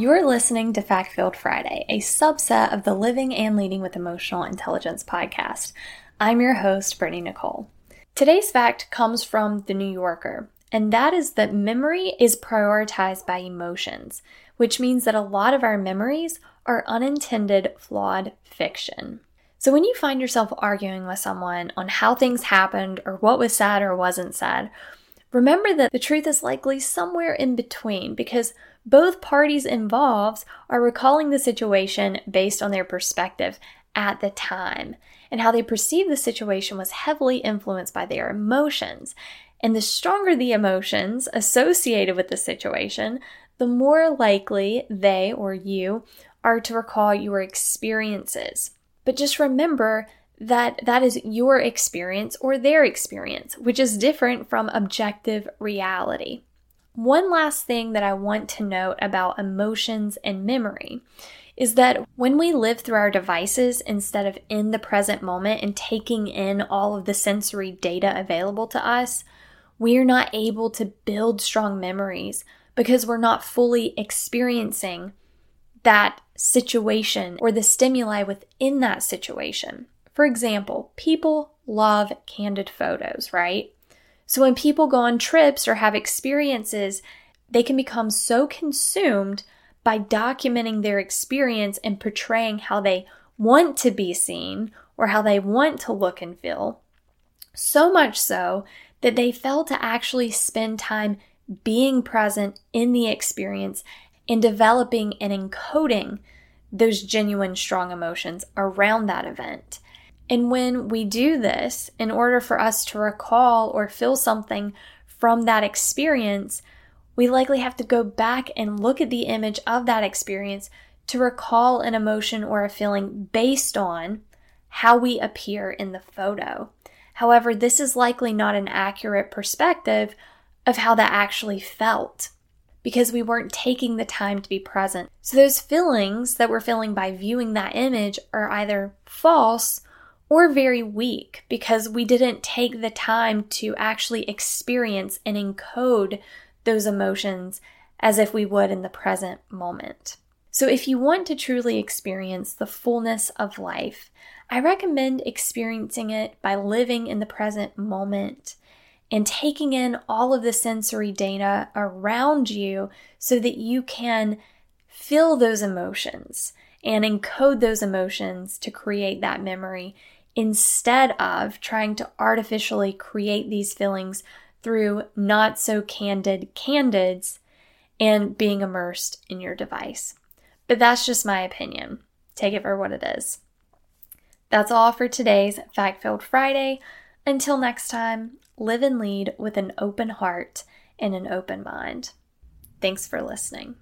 You're listening to Fact Filled Friday, a subset of the Living and Leading with Emotional Intelligence podcast. I'm your host, Brittney-Nichole. Today's fact comes from The New Yorker, and that is that memory is prioritized by emotions, which means that a lot of our memories are unintended, flawed fiction. So when you find yourself arguing with someone on how things happened or what was said or wasn't said, remember that the truth is likely somewhere in between because both parties involved are recalling the situation based on their perspective at the time, and how they perceive the situation was heavily influenced by their emotions. And the stronger the emotions associated with the situation, the more likely they or you are to recall your experiences. But just remember that that is your experience or their experience, which is different from objective reality. One last thing that I want to note about emotions and memory is that when we live through our devices instead of in the present moment and taking in all of the sensory data available to us, we are not able to build strong memories because we're not fully experiencing that situation or the stimuli within that situation. For example, people love candid photos, right? So when people go on trips or have experiences, they can become so consumed by documenting their experience and portraying how they want to be seen or how they want to look and feel. So much so that they fail to actually spend time being present in the experience and developing and encoding those genuine strong emotions around that event. And when we do this, in order for us to recall or feel something from that experience, we likely have to go back and look at the image of that experience to recall an emotion or a feeling based on how we appear in the photo. However, this is likely not an accurate perspective of how that actually felt because we weren't taking the time to be present. So, those feelings that we're feeling by viewing that image are either false or very weak because we didn't take the time to actually experience and encode those emotions as if we would in the present moment. So, if you want to truly experience the fullness of life, I recommend experiencing it by living in the present moment and taking in all of the sensory data around you so that you can feel those emotions and encode those emotions to create that memory instead of trying to artificially create these feelings through not so candid candids and being immersed in your device. But that's just my opinion. Take it for what it is. That's all for today's Fact Filled Friday. Until next time, live and lead with an open heart and an open mind. Thanks for listening.